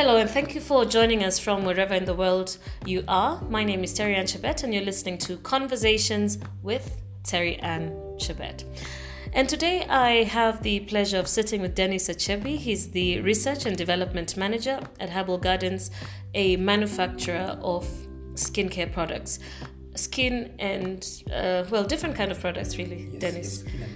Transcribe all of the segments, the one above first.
Hello, and thank you for joining us from wherever in the world you are. My name is Terry Ann Chebet, and you're listening to Conversations with Terry Ann Chebet. And today I have the pleasure of sitting with Dennis Achebi. He's the Research and Development Manager at Herbal Gardens, a manufacturer of skincare products. Skin and, uh, well, different kind of products, really, Yes, Dennis. yes,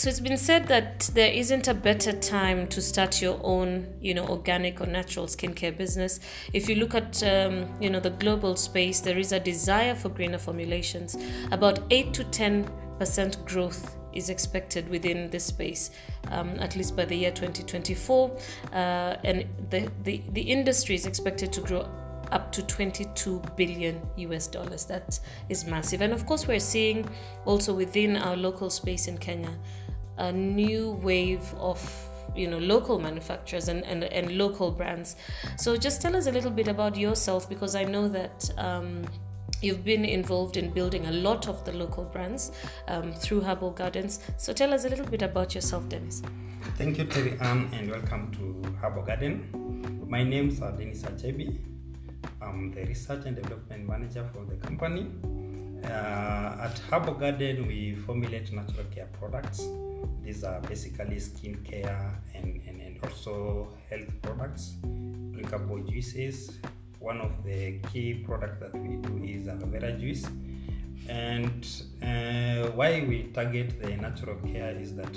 So it's been said that there isn't a better time to start your own, you know, organic or natural skincare business. If you look at, um, you know, the global space, there is a desire for greener formulations. About eight to ten percent growth is expected within this space, um, at least by the year 2024, uh, and the, the the industry is expected to grow up to 22 billion US dollars. That is massive. And of course, we're seeing also within our local space in Kenya a new wave of you know local manufacturers and, and, and local brands so just tell us a little bit about yourself because i know that um, you've been involved in building a lot of the local brands um, through herbal gardens so tell us a little bit about yourself dennis Thank you, Terry Ann, and welcome to Herbal Garden. My name is Dennis Achebi. I'm the Research and Development Manager for the company. Uh, at Herbal Garden, we formulate natural care products. These are basically skin care and, and, and also health products, drinkable juices. One of the key products that we do is aloe vera juice. And uh, why we target the natural care is that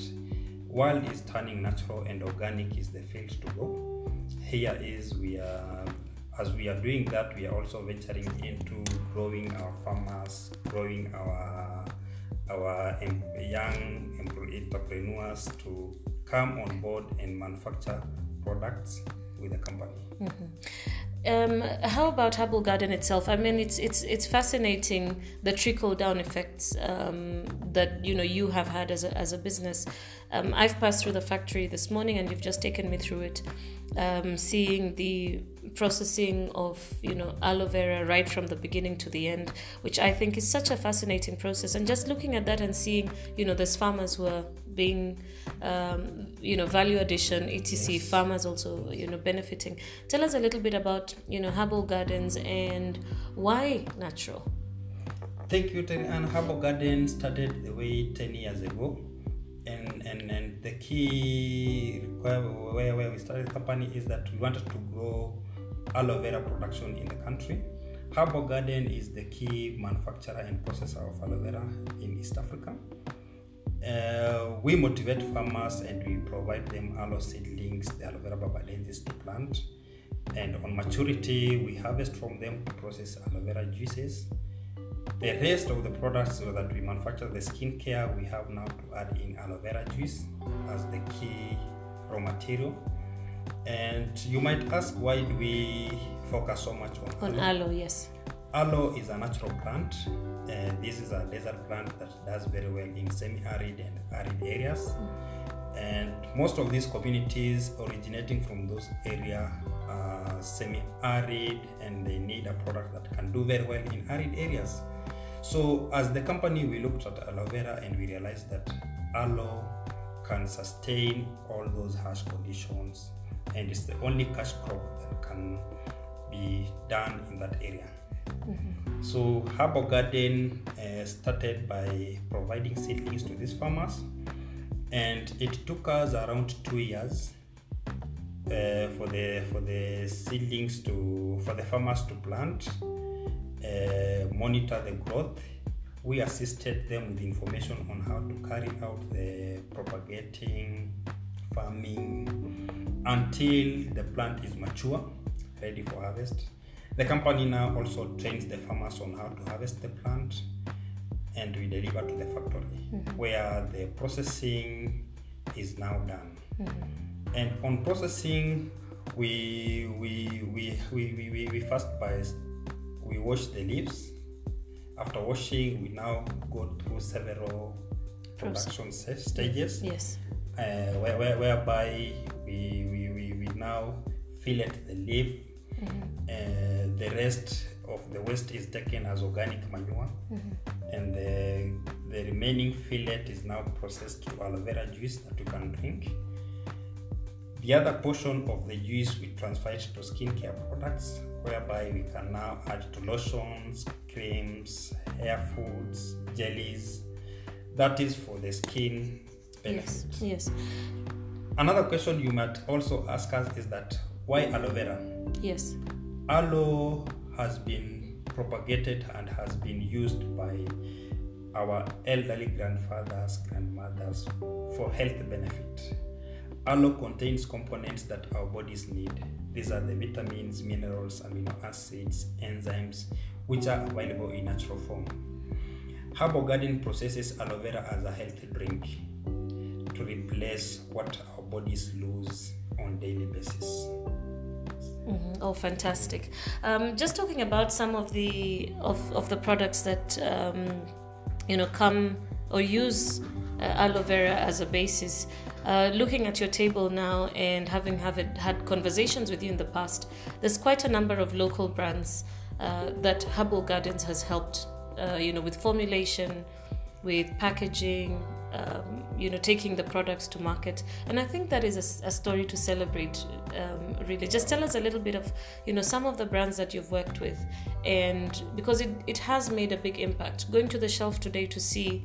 world is turning natural and organic is the field to go. Here is we are as we are doing that we are also venturing into growing our farmers, growing our our young entrepreneurs to come on board and manufacture products with the company. um, how about herbal garden itself? I mean it's it's it's fascinating the trickle down effects um, that you know you have had as a, as a business. Um, i've passed through the factory this morning and you've just taken me through it. Um, seeing the processing of you know aloe vera right from the beginning to the end which i think is such a fascinating process and just looking at that and seeing you know there's farmers who are being um, you know value addition etc farmers also you know benefiting tell us a little bit about you know herbal gardens and why natural Thank you, Terry. And Herbal Garden started the way 10 years ago. And, and, and the key where, where we started the company is that we wanted to grow aloe vera production in the country. Herbal Garden is the key manufacturer and processor of aloe vera in East Africa. Uh, we motivate farmers and we provide them aloe seedlings, the aloe vera barbadensis to plant. And on maturity, we harvest from them to process aloe vera juices. The rest of the products that we manufacture, the skincare, we have now to add in aloe vera juice as the key raw material. And you might ask, why do we focus so much on, on aloe yes Aloe is a natural plant. and this is a desert plant that does very well in semi-arid and arid areas. And most of these communities originating from those areas are semi-arid and they need a product that can do very well in arid areas. So as the company, we looked at aloe vera and we realized that aloe can sustain all those harsh conditions and it's the only cash crop that can be done in that area. So Herbal Garden uh, started by providing seedlings to these farmers, and it took us around two years uh, for the for the seedlings to for the farmers to plant, uh, monitor the growth. We assisted them with information on how to carry out the propagating, farming, until the plant is mature, ready for harvest. The company now also trains the farmers on how to harvest the plant and we deliver to the factory where the processing is now done. And on processing, we we we we, we, we, first buy we wash the leaves. After washing, we now go through several production sta- stages yes uh, where, where, whereby we, we, we, we now fillet the leaf. Uh, the rest of the waste is taken as organic manure, and the, the remaining fillet is now processed to aloe vera juice that you can drink. The other portion of the juice we transfer it to skincare products, whereby we can now add to lotions, creams, hair foods, jellies. That is for the skin benefit. Yes. Yes. Another question you might also ask us is that why aloe vera? Yes. Aloe has been propagated and has been used by our elderly grandfathers, and grandmothers for health benefit. Aloe contains components that our bodies need. These are the vitamins, minerals, amino acids, enzymes, which are available in natural form. Herbal Garden processes aloe vera as a healthy drink to replace what our bodies lose on daily basis. Mhm. Oh, fantastic! Um, just talking about some of the of, of the products that um, you know come or use uh, aloe vera as a basis. Uh, looking at your table now and having have it, had conversations with you in the past, there's quite a number of local brands uh, that Herbal Gardens has helped. Uh, you know, with formulation, with packaging, um, you know, taking the products to market. And I think that is a story to celebrate, um, really. Just tell us a little bit of, you know, some of the brands that you've worked with. And because it, it has made a big impact. Going to the shelf today to see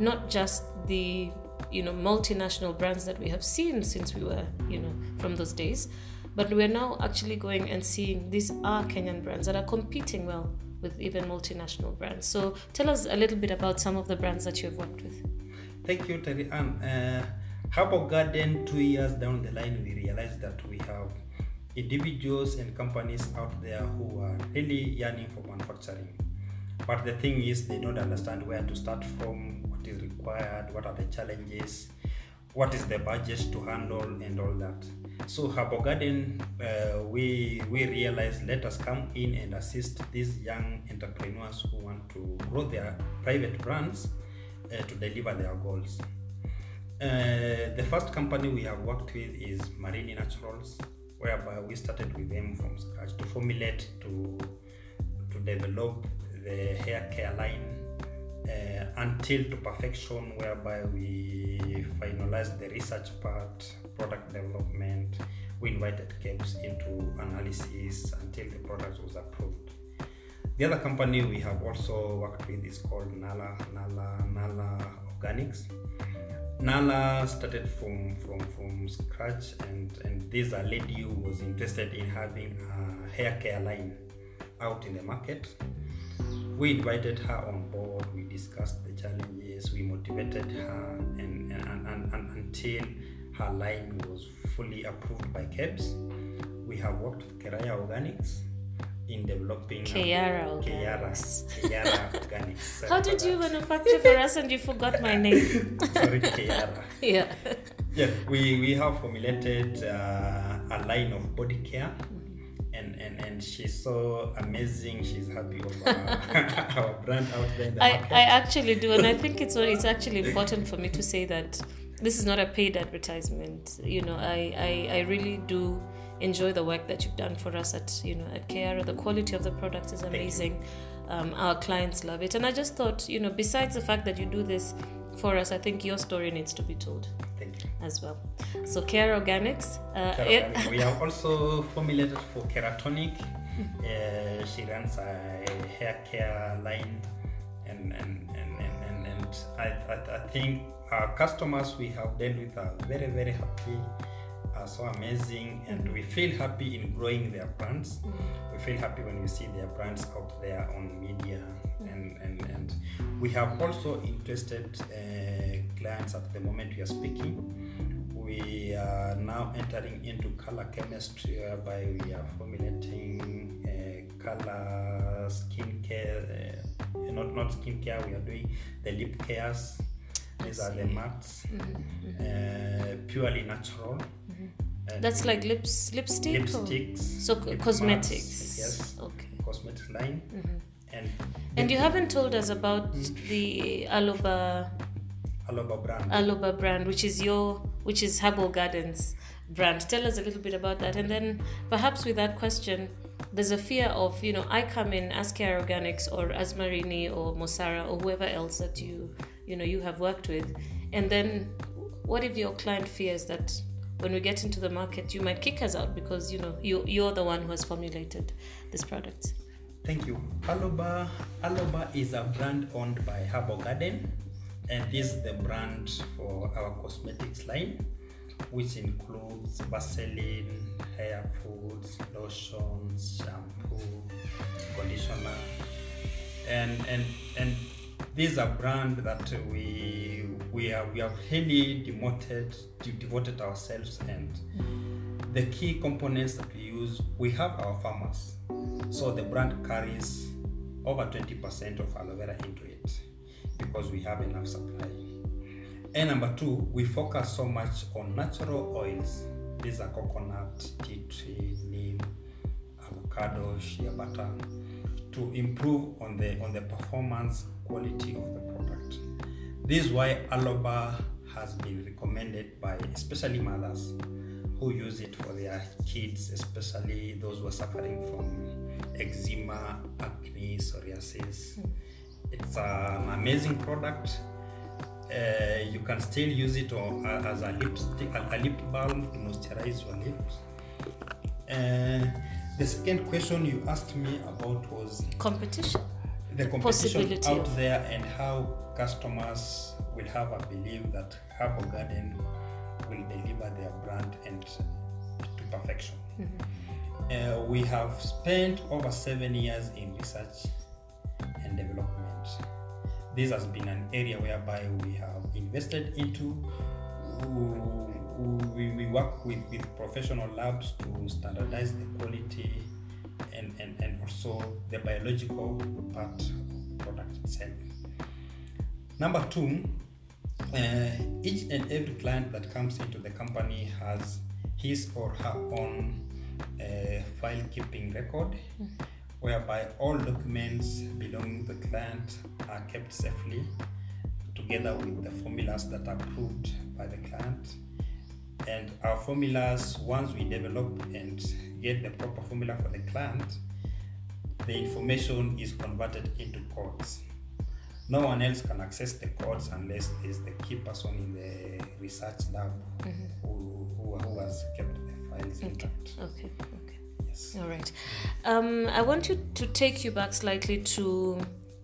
not just the, you know, multinational brands that we have seen since we were, you know, from those days, but we're now actually going and seeing these are Kenyan brands that are competing well with even multinational brands. So tell us a little bit about some of the brands that you've worked with. Thank you, Terry Ann. Uh, Herbal Garden, two years down the line, we realized that we have individuals and companies out there who are really yearning for manufacturing. But the thing is, they don't understand where to start from, what is required, what are the challenges, what is the budget to handle, and all that. So, Herbal Garden, uh, we we realized let us come in and assist these young entrepreneurs who want to grow their private brands uh, to deliver their goals. Uh, the first company we have worked with is Marini Naturals, whereby we started with them from scratch to formulate to to develop the hair care line uh, until to perfection, whereby we finalized the research part, product development. We invited KEBS into analysis until the product was approved. The other company we have also worked with is called Nala Nala Nala Organics. Nala started from from from scratch, and and this uh, lady who was interested in having a hair care line out in the market. We invited her on board. We discussed the challenges. We motivated her, and and, and, and until her line was fully approved by KEBS, we have worked with Kiara Organics in developing Kiara Kiara, Organics. Sorry How did you manufacture for us and you forgot my name? Sorry, Kiara. yeah. Yeah, we, we have formulated uh, a line of body care, and, and, and she's so amazing. She's happy of our, our brand out there in the I, market. I actually do, and I think it's it's actually important for me to say that this is not a paid advertisement. You know, I, I, I really do enjoy the work that you've done for us at you know at Kiara. The quality of the product is amazing. Um, our clients love it, and I just thought you know besides the fact that you do this for us, I think your story needs to be told as well. So Kiara Organics, uh, Kiara it- Organic. we have also formulated for Keratonic. Uh, she runs a hair care line, and and and and, and, and I, I, I think our customers we have dealt with are very very happy, are so amazing, and we feel happy in growing their brands. We feel happy when we see their brands out there on media, and and, and we have also interested uh, clients at the moment we are speaking. We are now entering into color chemistry whereby we are formulating uh, color skincare uh, not not skincare we are doing the lip cares these are the see. mattes mm-hmm. uh, purely natural mm-hmm. And that's like lips lipstick. lipsticks So lip cosmetics. yes Okay. cosmetics line mm-hmm. and And you haven't told us about the Aloba Aloba brand Aloba brand, which is your, which is Herbal Gardens brand. Tell us a little bit about that, and then perhaps with that question, there's a fear of you know I come in as Care Organics or as Marini or Mosara or whoever else that you you know you have worked with, and then what if your client fears that when we get into the market, you might kick us out because you know you you're the one who has formulated this product. Thank you. Aloba, Aloba is a brand owned by Herbal Garden, and this is the brand for our cosmetics line, which includes Vaseline, hair foods, lotions, shampoo, conditioner, and and and this is a brand that we we are we have really devoted devoted ourselves and the key components that we use we have our farmers. So the brand carries over 20% of aloe vera into it because we have enough supply. And number two we focus so much on natural oils. These are coconut tea tree neem avocado shea butter to improve on the on the performance quality of the product. This is why aloba has been recommended by especially mothers who use it for their kids especially those who are suffering from eczema acne psoriasis. It's an amazing product. Uh, you can still use it or, uh, as a lipstick a, a lip balm to moisturize your lips. Uh, the second question you asked me about was Competition. The competition out there and how customers will have a belief that Herbal Garden will deliver their brand and to perfection. Uh, we have spent over seven years in research and development. This has been an area whereby we have invested into. We, we work with, with professional labs to standardize the quality and, and, and also the biological part of the product itself. Number two, uh, each and every client that comes into the company has his or her own uh, file keeping record whereby all documents belonging to the client are kept safely together with the formulas that are approved by the client and our formulas once we develop and get the proper formula for the client the information is converted into codes no one else can access the codes unless there's the key person in the research lab who, who, who has kept the files Okay. intact Okay. Okay. yes All right. Um, I want you to take you back slightly to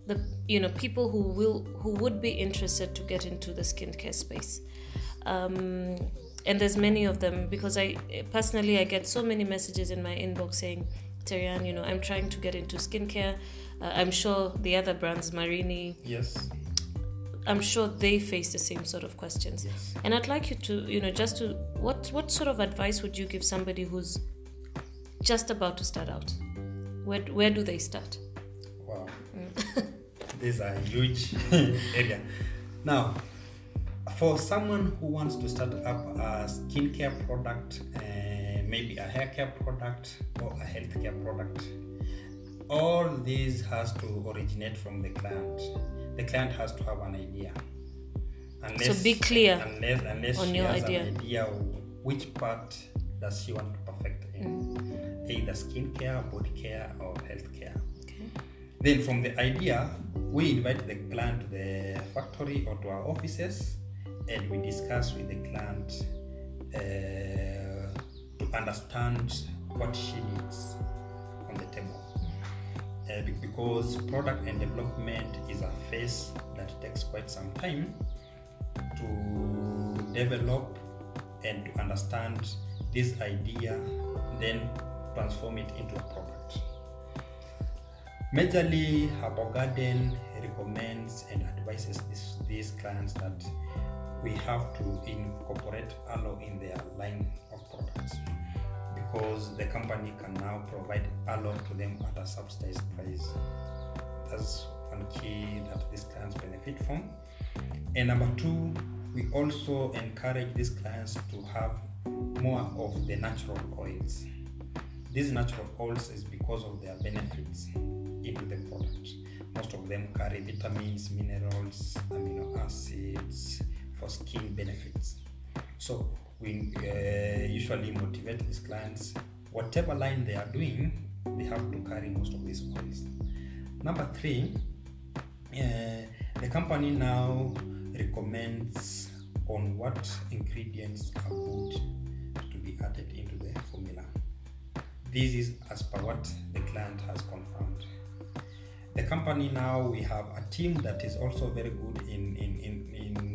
the you know people who will who would be interested to get into the skincare space. Um, and there's many of them because I personally I get so many messages in my inbox saying, Terry Ann, you know, I'm trying to get into skincare. Uh, I'm sure the other brands, Marini, yes I'm sure they face the same sort of questions. yes And I'd like you to, you know, just to what what sort of advice would you give somebody who's just about to start out? Where where do they start? Wow. this is a huge area. Now, for someone who wants to start up a skincare product, uh, maybe a hair care product or a healthcare product, all this has to originate from the client. The client has to have an idea. So be clear unless, unless on she your has idea. an idea which part does she want to perfect in, either skincare, body care, or healthcare. Okay. Then from the idea, we invite the client to the factory or to our offices and we discuss with the client uh, to understand what she needs on the table. Uh, because product and development is a phase that takes quite some time to develop and to understand this idea, then transform it into a product. Majorly, Herbal Garden recommends and advises these clients that we have to incorporate aloe in their line of products because the company can now provide aloe to them at a subsidized price. That's one key that these clients benefit from. And number two, we also encourage these clients to have more of the natural oils. These natural oils is because of their benefits into the product. Most of them carry vitamins, minerals, amino acids for skin benefits. So we uh, usually motivate these clients, whatever line they are doing, they have to carry most of these oils. Number three, uh, the company now recommends on what ingredients are good to be added into the formula. This is as per what the client has confirmed. The company now we have a team that is also very good in in in, in,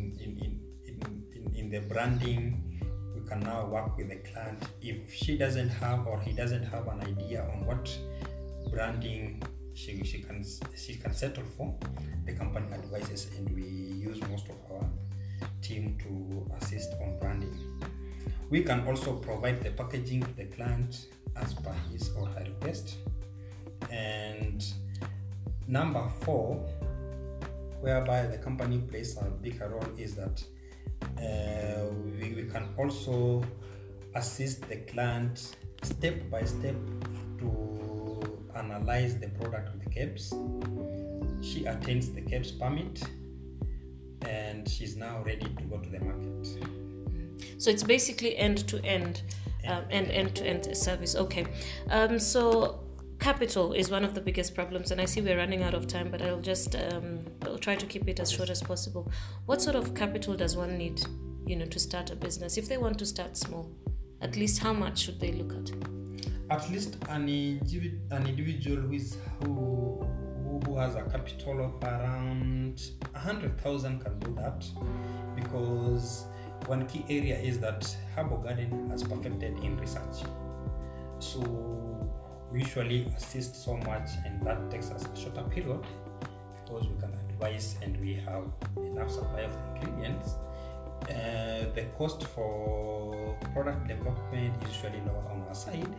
in the branding. We can now work with the client if she doesn't have or he doesn't have an idea on what branding she, she can she can settle for. The company advises and we use most of our team to assist on branding. We can also provide the packaging to the client as per his or her request. And number four, whereby the company plays a bigger role, is that uh, we, we can also assist the client step by step to analyze the product the KEBS. She attends the KEBS permit and she's now ready to go to the market. So it's basically end to end, um, and end to end service. Okay. Um, so capital is one of the biggest problems, and I see we're running out of time, but I'll just um, I'll try to keep it as short as possible. What sort of capital does one need, you know, to start a business? If they want to start small, at least how much should they look at? At least an, an individual who, is, who who has a capital of around 100,000 can do that because one key area is that Herbal Garden has perfected in research. So we usually assist so much and that takes us a shorter period because we can advise and we have enough supply of the ingredients. Uh, the cost for product development is usually lower on our side.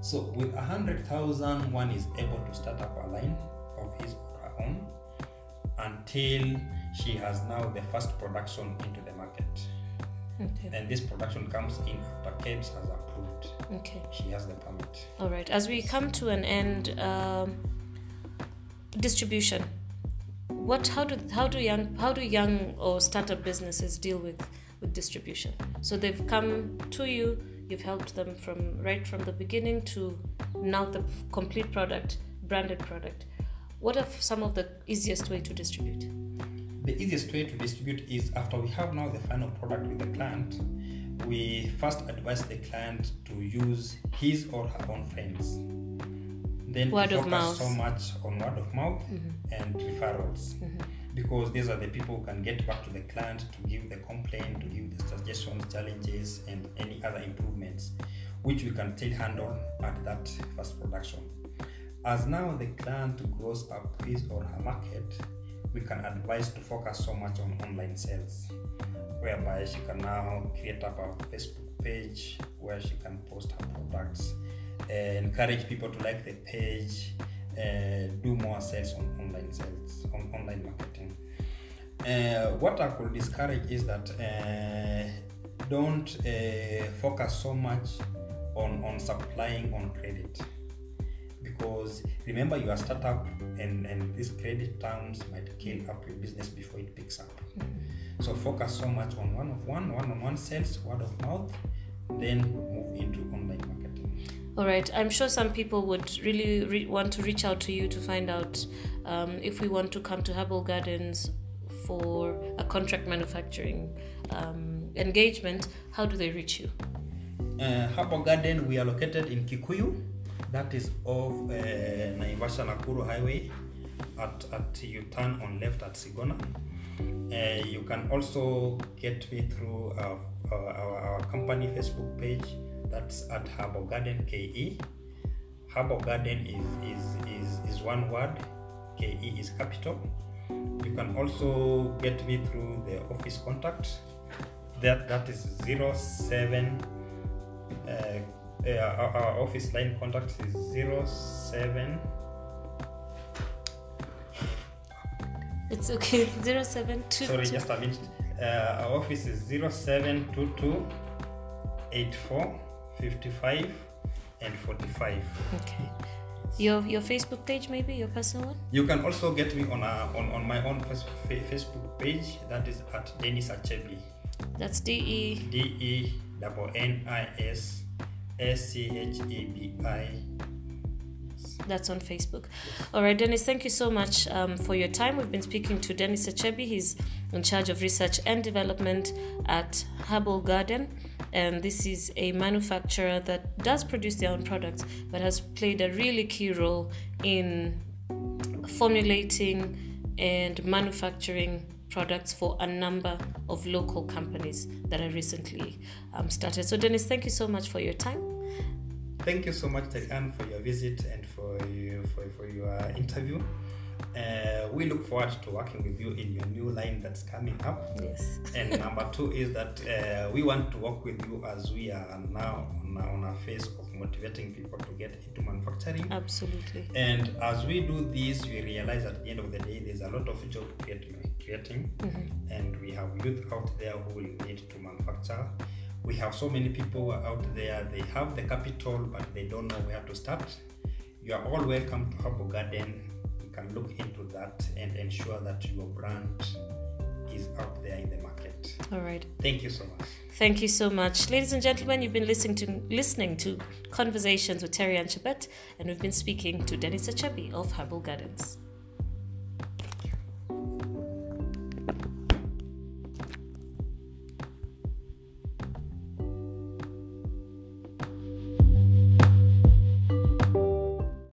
So with a hundred thousand, one is able to start up a line of his or her own until she has now the first production into the market. Okay. And this production comes in after KEBS has approved. Okay. She has the permit. All right. As we come to an end, um, distribution. What? How do how do young how do young or startup businesses deal with with distribution? So they've come to you. You've helped them from right from the beginning to now the complete product, branded product. What are some of the easiest way to distribute? The easiest way to distribute is after we have now the final product with the client, we first advise the client to use his or her own friends. Then Word we of focus mouth. so much on word of mouth mm-hmm. and referrals mm-hmm. because these are the people who can get back to the client to give the complaint, to give the suggestions, challenges, and any other improvements, which we can still handle at that first production. As now the client grows up his or her market, we can advise to focus so much on online sales, whereby she can now create up a Facebook page where she can post her products, uh, encourage people to like the page, uh, do more sales on online sales, on online marketing. Uh, what I could discourage is that don't focus so much on, on supplying on credit because remember you are a startup and, and these credit terms might kill up your business before it picks up. So focus so much on one of one, one on one sales, word of mouth, then move into online marketing. All right. I'm sure some people would really re- want to reach out to you to find out um, if we want to come to Herbal Gardens for a contract manufacturing um, engagement. How do they reach you? Uh, Herbal Garden, we are located in Kikuyu, that is off uh, Naivasha Nakuru Highway. At, at you turn on left at Sigona. Uh, you can also get me through our, our, our, our company Facebook page. That's at Herbal Garden KE. Herbal Garden is, is, is, is one word. KE is capital. You can also get me through the office contact. That that is zero seven. Uh, uh, our, our office line contact is zero seven. It's okay. Zero seven two. Sorry, just a minute. Uh, our office is 0722 84 55 and 45. Okay. Your your Facebook page maybe your personal one. You can also get me on a, on, on my own Facebook page. That is at Dennis Achebi. That's D E. D E double N I S S C H E B I. That's on Facebook. All right, Dennis, thank you so much um, for your time. We've been speaking to Dennis Achebi. He's in charge of research and development at Herbal Garden. and this is a manufacturer that does produce their own products but has played a really key role in formulating and manufacturing products for a number of local companies that are recently um, started. So, Dennis, thank you so much for your time. Thank you so much, Tegan, for your visit and for you, for, for your interview. Uh, we look forward to working with you in your new line that's coming up. Yes. and number two is that uh, we want to work with you as we are now on, on a phase of motivating people to get into manufacturing. Absolutely. And as we do this, we realize at the end of the day, there's a lot of job creating, Mm-hmm. and we have youth out there who will need to manufacture. We have so many people out there, they have the capital, but they don't know where to start. You are all welcome to Herbal Garden. You can look into that and ensure that your brand is out there in the market. All right. Thank you so much. Thank you so much. Ladies and gentlemen, you've been listening to listening to Conversations with Terry Ann Chebet, and we've been speaking to Dennis Achebi of Herbal Gardens.